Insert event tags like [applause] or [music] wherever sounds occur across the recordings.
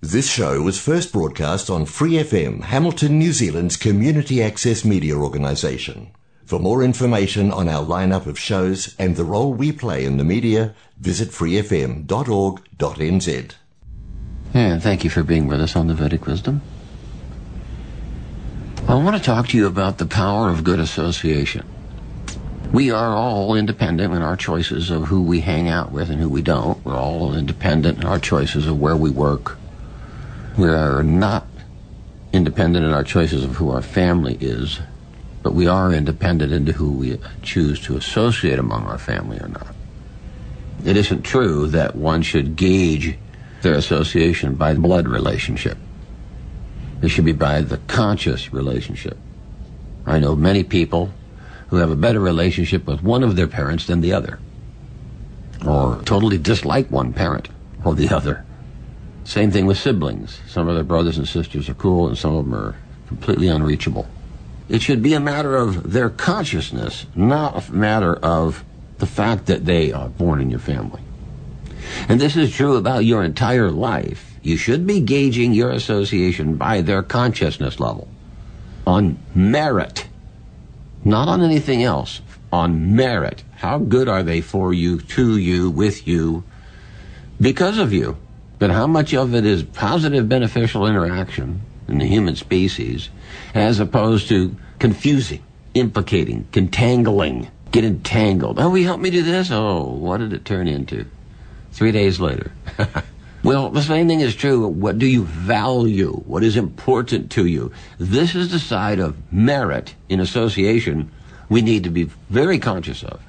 This show was first broadcast on Free FM, Hamilton, New Zealand's community access media organisation. For more information on our lineup of shows and the role we play in the media, visit freefm.org.nz. And thank you for being with us on the Vedic Wisdom. I want to talk to you about the power of good association. We are all independent in our choices of who we hang out with and who we don't. We're all independent in our choices of where we work. We are not independent in our choices of who our family is, but we are independent into who we choose to associate among our family or not. It isn't true that one should gauge their association by blood relationship. It should be by the conscious relationship. I know many people who have a better relationship with one of their parents than the other, or totally dislike one parent or the other. Same thing with siblings. Some of their brothers and sisters are cool, and some of them are completely unreachable. It should be a matter of their consciousness, not a matter of the fact that they are born in your family. And this is true about your entire life. You should be gauging your association by their consciousness level on merit, not on anything else, on merit. How good are they for you, to you, with you, because of you? But how much of it is positive, beneficial interaction in the human species as opposed to confusing, implicating, contangling, get entangled? Oh, he helped me do this? Oh, what did it turn into? Three days later. [laughs] Well, the same thing is true. What do you value? What is important to you? This is the side of merit in association we need to be very conscious of.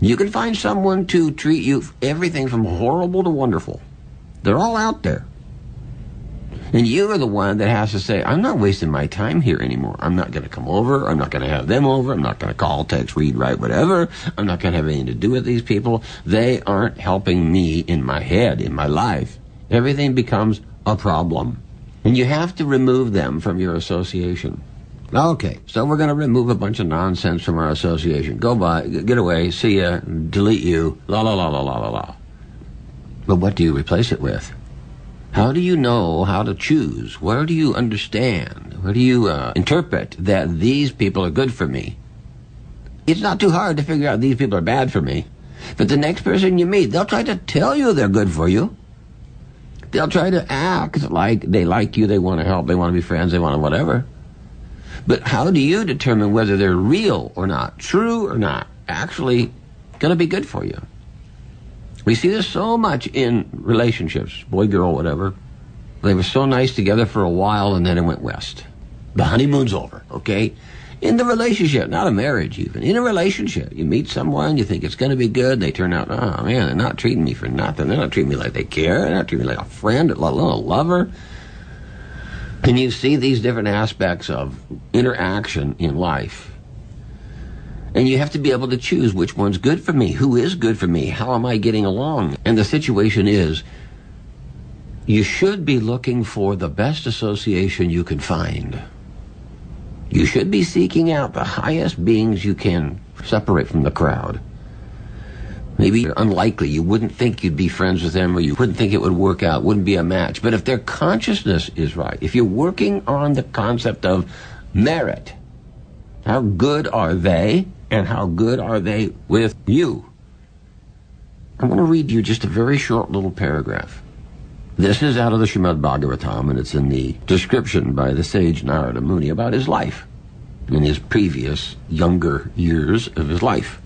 You can find someone to treat you everything from horrible to wonderful. They're all out there. And you are the one that has to say, I'm not wasting my time here anymore. I'm not going to come over. I'm not going to have them over. I'm not going to call, text, read, write, whatever. I'm not going to have anything to do with these people. They aren't helping me in my head, in my life. Everything becomes a problem. And you have to remove them from your association. Okay, so we're going to remove a bunch of nonsense from our association. Go by, get away, see ya, delete you, la la la la la la la. But what do you replace it with? How do you know how to choose? Where do you understand? Where do you uh, interpret that these people are good for me? It's not too hard to figure out these people are bad for me. But the next person you meet, they'll try to tell you they're good for you. They'll try to act like they like you, they want to help, they want to be friends, they want to whatever. But how do you determine whether they're real or not, true or not, actually going to be good for you? We see this so much in relationships, boy, girl, whatever. They were so nice together for a while and then it went west. The honeymoon's over, okay? In the relationship, not a marriage even. In a relationship, you meet someone, you think it's going to be good, they turn out, oh man, they're not treating me for nothing. They're not treating me like they care. They're not treating me like a friend, a lover. And you see these different aspects of interaction in life and you have to be able to choose which one's good for me, who is good for me, how am I getting along. And the situation is, you should be looking for the best association you can find. You should be seeking out the highest beings you can separate from the crowd. Maybe unlikely. You wouldn't think you'd be friends with them or you wouldn't think it would work out, wouldn't be a match. But if their consciousness is right, if you're working on the concept of merit, how good are they? And how good are they with you? I want to read you just a very short little paragraph. This is out of the Srimad Bhagavatam, and it's in the description by the sage Narada Muni about his life in his previous younger years of his life,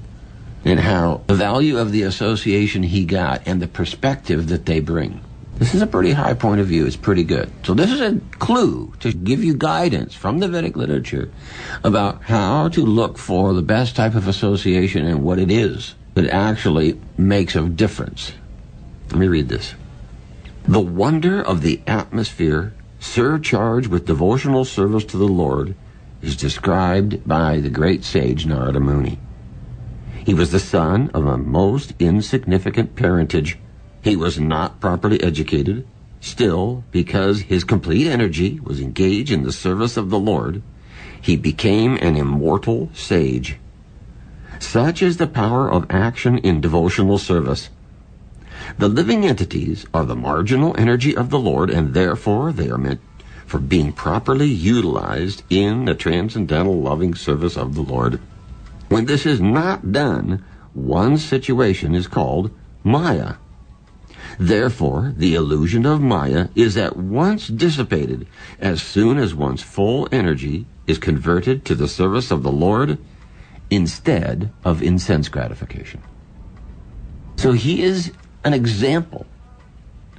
and how the value of the association he got and the perspective that they bring. This is a pretty high point of view. It's pretty good. So this is a clue to give you guidance from the Vedic literature about how to look for the best type of association and what it is that actually makes a difference. Let me read this. The wonder of the atmosphere surcharged with devotional service to the Lord is described by the great sage Narada Muni. He was the son of a most insignificant parentage he was not properly educated. Still, because his complete energy was engaged in the service of the Lord, he became an immortal sage. Such is the power of action in devotional service. The living entities are the marginal energy of the Lord, and therefore they are meant for being properly utilized in the transcendental loving service of the Lord. When this is not done, one situation is called Maya. Therefore, the illusion of Maya is at once dissipated as soon as one's full energy is converted to the service of the Lord instead of incense gratification. So he is an example.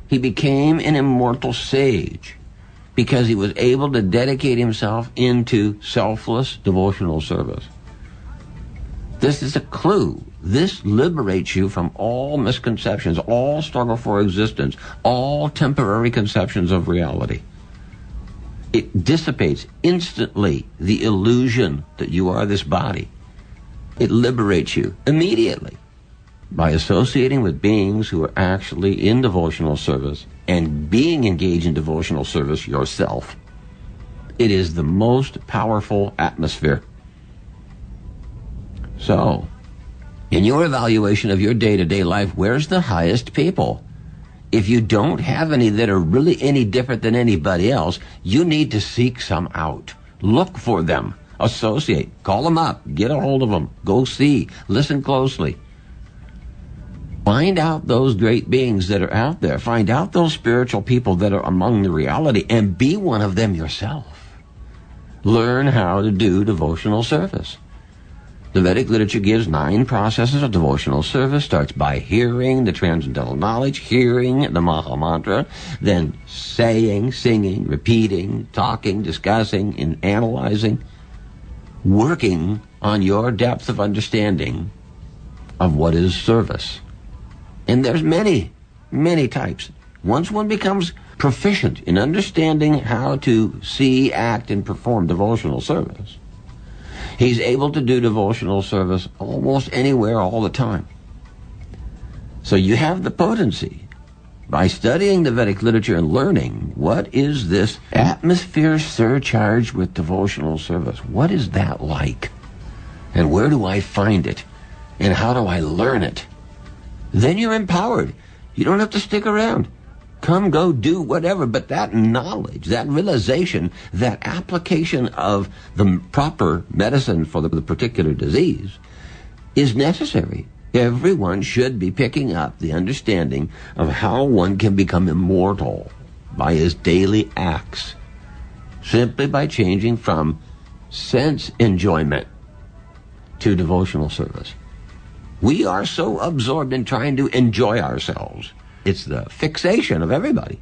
He became an immortal sage because he was able to dedicate himself into selfless devotional service. This is a clue. This liberates you from all misconceptions, all struggle for existence, all temporary conceptions of reality. It dissipates instantly the illusion that you are this body. It liberates you immediately by associating with beings who are actually in devotional service and being engaged in devotional service yourself. It is the most powerful atmosphere so, in your evaluation of your day to day life, where's the highest people? If you don't have any that are really any different than anybody else, you need to seek some out. Look for them. Associate. Call them up. Get a hold of them. Go see. Listen closely. Find out those great beings that are out there. Find out those spiritual people that are among the reality and be one of them yourself. Learn how to do devotional service. The Vedic literature gives nine processes of devotional service. Starts by hearing the transcendental knowledge, hearing the Maha Mantra, then saying, singing, repeating, talking, discussing, and analyzing, working on your depth of understanding of what is service. And there's many, many types. Once one becomes proficient in understanding how to see, act, and perform devotional service, He's able to do devotional service almost anywhere all the time. So you have the potency by studying the Vedic literature and learning what is this atmosphere surcharged with devotional service? What is that like? And where do I find it? And how do I learn it? Then you're empowered. You don't have to stick around come, go, do whatever. But that knowledge, that realization, that application of the proper medicine for the, particular disease is necessary. Everyone should be picking up the understanding of how one can become immortal by his daily acts, simply by changing from sense enjoyment to devotional service. We are so absorbed in trying to enjoy ourselves it's the fixation of everybody.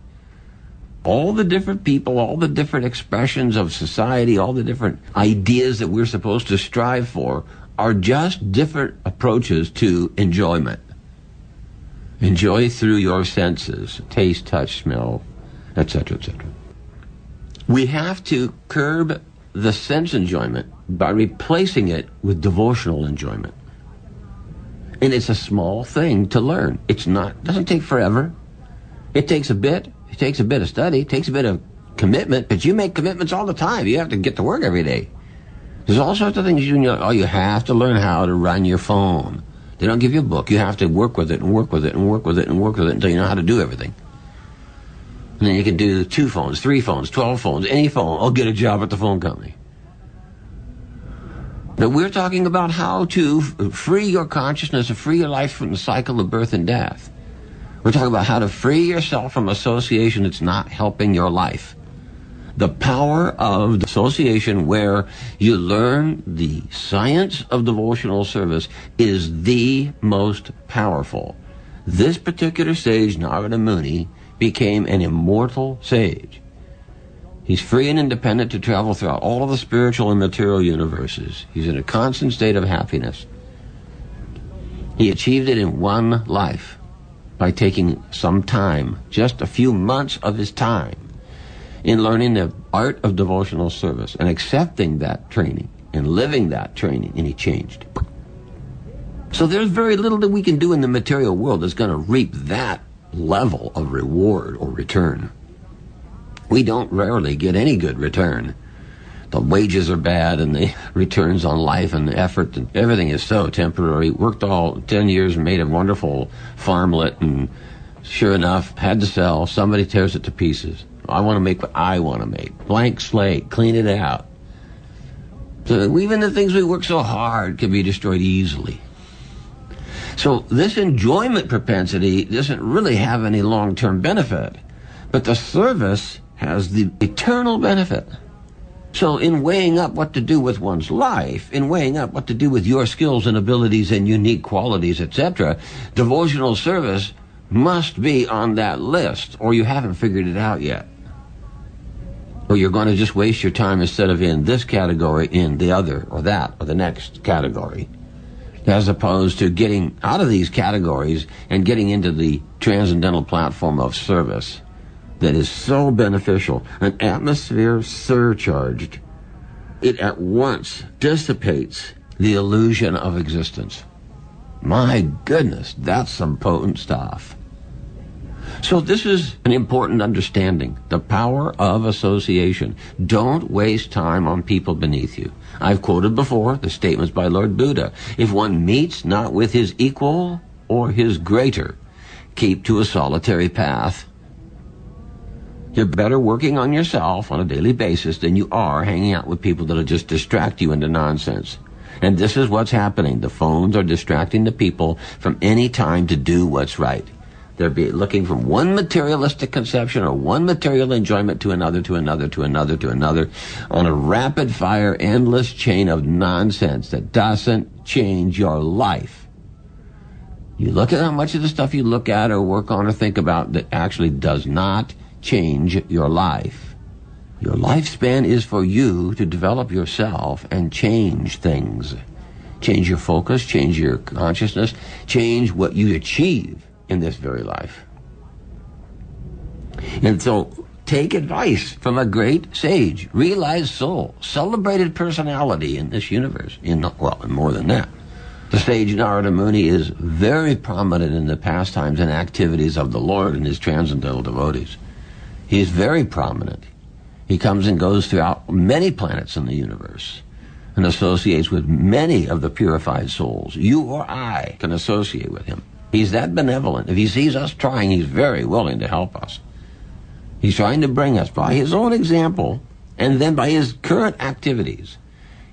All the different people, all the different expressions of society, all the different ideas that we're supposed to strive for are just different approaches to enjoyment. Enjoy through your senses, taste, touch, smell, etc., etc. We have to curb the sense enjoyment by replacing it with devotional enjoyment. And it's a small thing to learn. It's not, doesn't take forever. It takes a bit. It takes a bit of study. It takes a bit of commitment, but you make commitments all the time. You have to get to work every day. There's all sorts of things you know. Oh, you have to learn how to run your phone. They don't give you a book. You have to work with it and work with it and work with it and work with it until you know how to do everything. And then you can do two phones, three phones, twelve phones, any phone. I'll get a job at the phone company. Now we're talking about how to free your consciousness and free your life from the cycle of birth and death. We're talking about how to free yourself from association that's not helping your life. The power of association where you learn the science of devotional service is the most powerful. This particular sage, Narada Muni, became an immortal sage. He's free and independent to travel throughout all of the spiritual and material universes. He's in a constant state of happiness. He achieved it in one life by taking some time, just a few months of his time, in learning the art of devotional service and accepting that training and living that training, and he changed. So there's very little that we can do in the material world that's going to reap that level of reward or return we don't rarely get any good return. The wages are bad and the [laughs] returns on life and effort and everything is so temporary. Worked all 10 years made a wonderful farmlet and Sure enough, had to sell. Somebody tears it to pieces. I want to make what I want to make. Blank slate. Clean it out. So even the things we work so hard can be destroyed easily. So this enjoyment propensity doesn't really have any long-term benefit, but the service has the eternal benefit. So in weighing up what to do with one's life, in weighing up what to do with your skills and abilities and unique qualities, etc., devotional service must be on that list, or you haven't figured it out yet. Or you're going to just waste your time instead of in this category, in the other, or that, or the next category as opposed to getting out of these categories and getting into the transcendental platform of service that is so beneficial. An atmosphere surcharged, it at once dissipates the illusion of existence. My goodness, that's some potent stuff. So this is an important understanding. The power of association. Don't waste time on people beneath you. I've quoted before the statements by Lord Buddha. If one meets not with his equal or his greater, keep to a solitary path. You're better working on yourself on a daily basis than you are hanging out with people that'll just distract you into nonsense. And this is what's happening. The phones are distracting the people from any time to do what's right. They're looking from one materialistic conception or one material enjoyment to another, to another, to another, to another, on a rapid fire, endless chain of nonsense that doesn't change your life. You look at how much of the stuff you look at or work on or think about that actually does not change your life. Your lifespan is for you to develop yourself and change things. Change your focus, change your consciousness, change what you achieve in this very life. And so take advice from a great sage, realized soul, celebrated personality in this universe. In well, more than that. The sage Narada Muni is very prominent in the pastimes and activities of the Lord and his transcendental devotees. He is very prominent. He comes and goes throughout many planets in the universe and associates with many of the purified souls. You or I can associate with him. He's that benevolent. If he sees us trying, he's very willing to help us. He's trying to bring us by his own example and then by his current activities.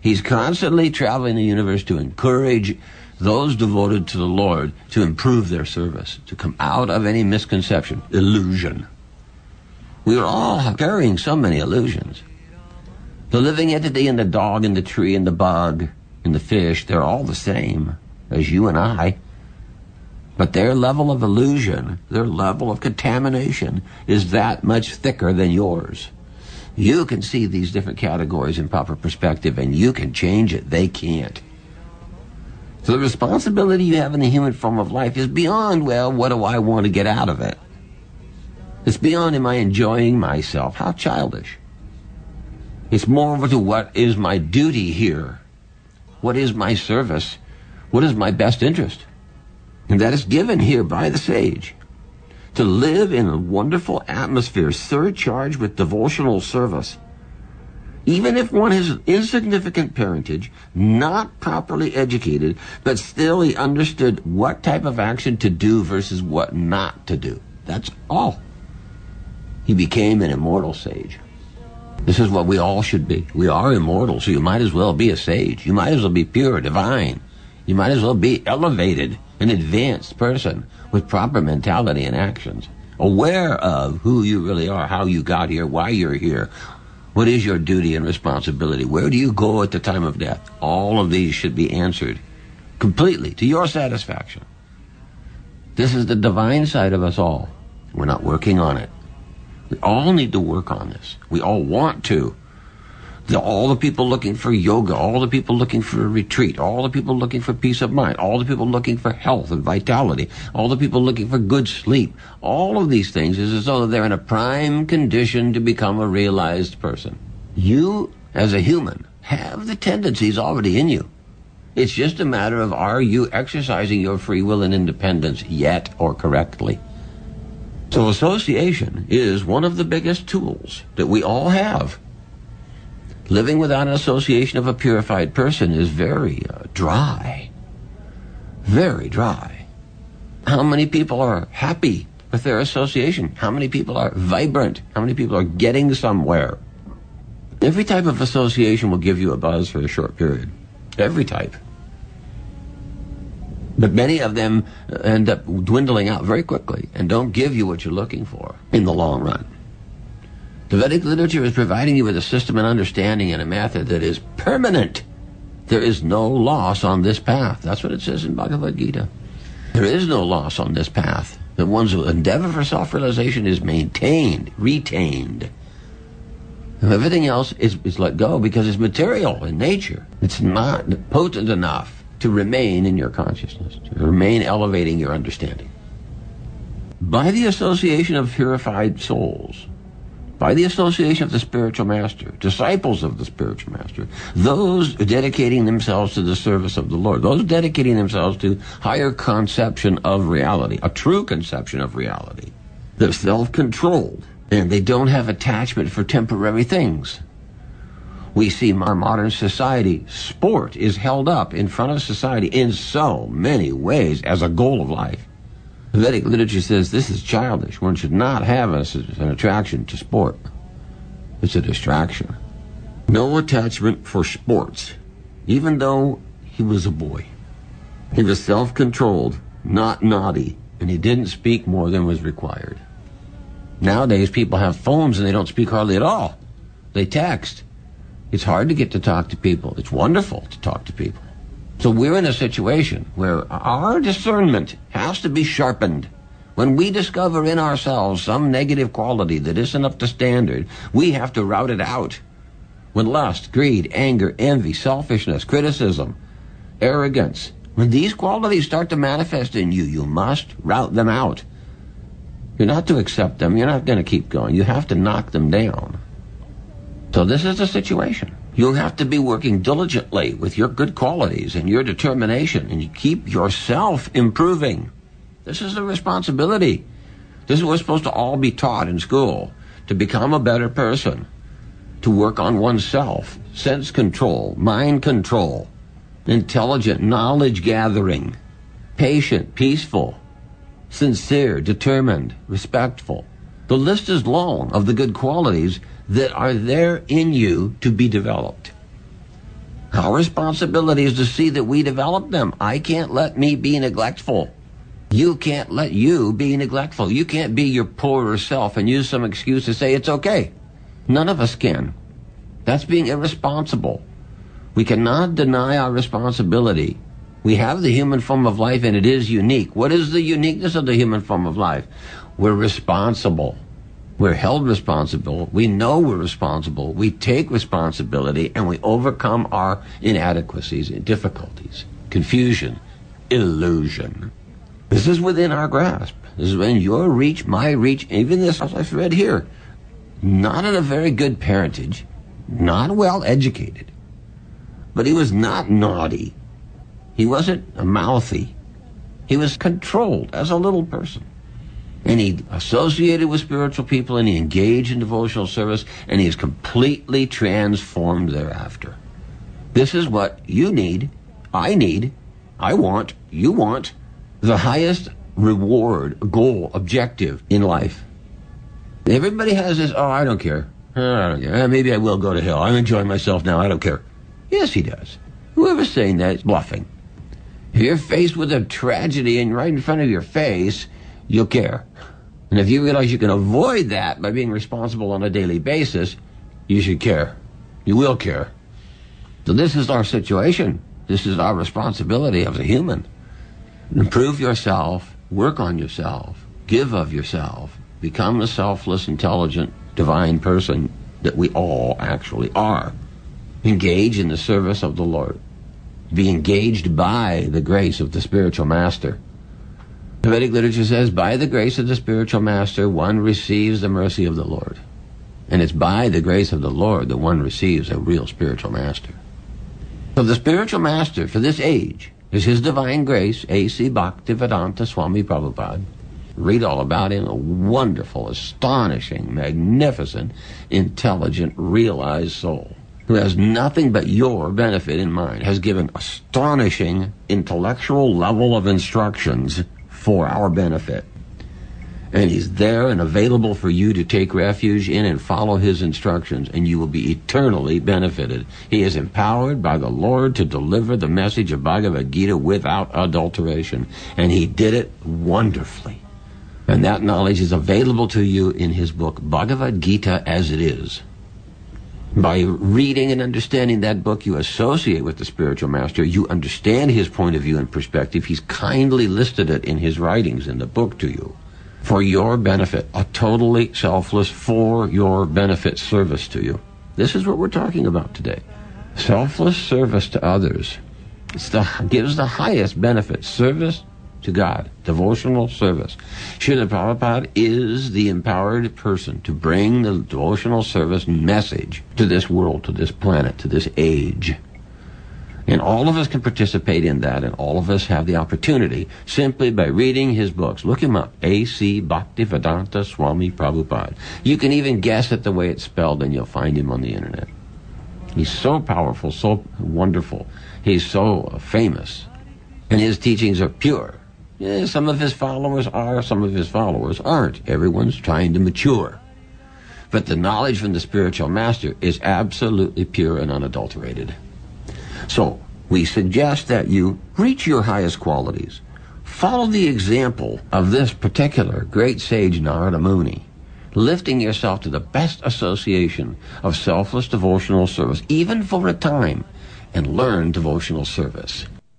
He's constantly traveling the universe to encourage those devoted to the Lord to improve their service, to come out of any misconception, illusion. We are all carrying so many illusions. The living entity and the dog and the tree and the bug and the fish, they're all the same as you and I. But their level of illusion, their level of contamination is that much thicker than yours. You can see these different categories in proper perspective and you can change it. They can't. So the responsibility you have in the human form of life is beyond, well, what do I want to get out of it? It's beyond, am I enjoying myself? How childish. It's more to what is my duty here? What is my service? What is my best interest? And that is given here by the sage. To live in a wonderful atmosphere surcharged with devotional service. Even if one has insignificant parentage, not properly educated, but still he understood what type of action to do versus what not to do. That's all. He became an immortal sage. This is what we all should be. We are immortal, so you might as well be a sage. You might as well be pure, divine. You might as well be elevated an advanced person with proper mentality and actions, aware of who you really are, how you got here, why you're here, what is your duty and responsibility, where do you go at the time of death. All of these should be answered completely to your satisfaction. This is the divine side of us all. We're not working on it. We all need to work on this. We all want to the, all the people looking for yoga, all the people looking for a retreat, all the people looking for peace of mind, all the people looking for health and vitality, all the people looking for good sleep. All of these things is as though they're in a prime condition to become a realized person. You, as a human, have the tendencies already in you. It's just a matter of are you exercising your free will and independence yet or correctly? So association is one of the biggest tools that we all have Living without an association of a purified person is very uh, dry. Very dry. How many people are happy with their association. How many people are vibrant? How many people are getting somewhere? Every type of association will give you a buzz for a short period. Every type. But many of them uh, end up dwindling out very quickly and don't give you what you're looking for in the long run. The Vedic literature is providing you with a system and understanding and a method that is permanent. There is no loss on this path. That's what it says in Bhagavad Gita. There is no loss on this path. The one's endeavor for self-realization is maintained, retained. And everything else is, is let go because it's material in nature. It's not potent enough to remain in your consciousness, to remain elevating your understanding. By the association of purified souls, by the association of the spiritual master, disciples of the spiritual master, those dedicating themselves to the service of the Lord, those dedicating themselves to higher conception of reality, a true conception of reality. They're self-controlled and they don't have attachment for temporary things. We see our modern society, sport is held up in front of society in so many ways as a goal of life. Vedic literature says this is childish. One should not have an attraction to sport. It's a distraction. No attachment for sports, even though he was a boy. He was self controlled, not naughty, and he didn't speak more than was required. Nowadays, people have phones and they don't speak hardly at all. They text. It's hard to get to talk to people. It's wonderful to talk to people. So we're in a situation where our discernment has to be sharpened. When we discover in ourselves some negative quality that isn't up to standard, we have to rout it out. When lust, greed, anger, envy, selfishness, criticism, arrogance, when these qualities start to manifest in you, you must rout them out. You're not to accept them. You're not going to keep going. You have to knock them down. So this is the situation. You'll have to be working diligently with your good qualities and your determination and you keep yourself improving. This is a responsibility. This is what's supposed to all be taught in school to become a better person, to work on oneself, sense control, mind control, intelligent knowledge gathering, patient, peaceful, sincere, determined, respectful. The list is long of the good qualities that are there in you to be developed. Our responsibility is to see that we develop them. I can't let me be neglectful. You can't let you be neglectful. You can't be your poorer self and use some excuse to say it's okay. None of us can. That's being irresponsible. We cannot deny our responsibility. We have the human form of life and it is unique. What is the uniqueness of the human form of life? We're responsible. We're held responsible. We know we're responsible. We take responsibility and we overcome our inadequacies and difficulties, confusion, illusion. This is within our grasp. This is within your reach, my reach, even this, I've read here. Not in a very good parentage, not well educated, but he was not naughty. He wasn't mouthy. He was controlled as a little person and he associated with spiritual people and he engaged in devotional service and he is completely transformed thereafter. This is what you need, I need, I want, you want, the highest reward, goal, objective in life. Everybody has this, oh, I don't care. I don't care. Eh, maybe I will go to hell. I'm enjoying myself now. I don't care. Yes, he does. Whoever's saying that is bluffing. If you're faced with a tragedy and right in front of your face, you'll care. And if you realize you can avoid that by being responsible on a daily basis, you should care. You will care. So this is our situation. This is our responsibility as a human. Improve yourself, work on yourself, give of yourself, become the selfless, intelligent, divine person that we all actually are. Engage in the service of the Lord. Be engaged by the grace of the spiritual master. The Vedic literature says, by the grace of the spiritual master, one receives the mercy of the Lord. And it's by the grace of the Lord that one receives a real spiritual master. So the spiritual master for this age is His Divine Grace, A.C. Bhaktivedanta Swami Prabhupada. Read all about him. A wonderful, astonishing, magnificent, intelligent, realized soul who has nothing but your benefit in mind, has given astonishing intellectual level of instructions for our benefit. And he's there and available for you to take refuge in and follow his instructions, and you will be eternally benefited. He is empowered by the Lord to deliver the message of Bhagavad Gita without adulteration, and he did it wonderfully. And that knowledge is available to you in his book, Bhagavad Gita as it is. By reading and understanding that book, you associate with the spiritual master. You understand his point of view and perspective. He's kindly listed it in his writings in the book to you for your benefit, a totally selfless, for your benefit service to you. This is what we're talking about today. Selfless service to others. It gives the highest benefit. Service to God, devotional service. Srila Prabhupada is the empowered person to bring the devotional service message to this world, to this planet, to this age. And all of us can participate in that, and all of us have the opportunity simply by reading his books. Look him up, A.C. Bhaktivedanta Swami Prabhupada. You can even guess at the way it's spelled, and you'll find him on the internet. He's so powerful, so wonderful. He's so famous. And his teachings are pure. Yeah, some of his followers are, some of his followers aren't. Everyone's trying to mature. But the knowledge from the spiritual master is absolutely pure and unadulterated. So, we suggest that you reach your highest qualities. Follow the example of this particular great sage Narada Muni, lifting yourself to the best association of selfless devotional service, even for a time, and learn devotional service.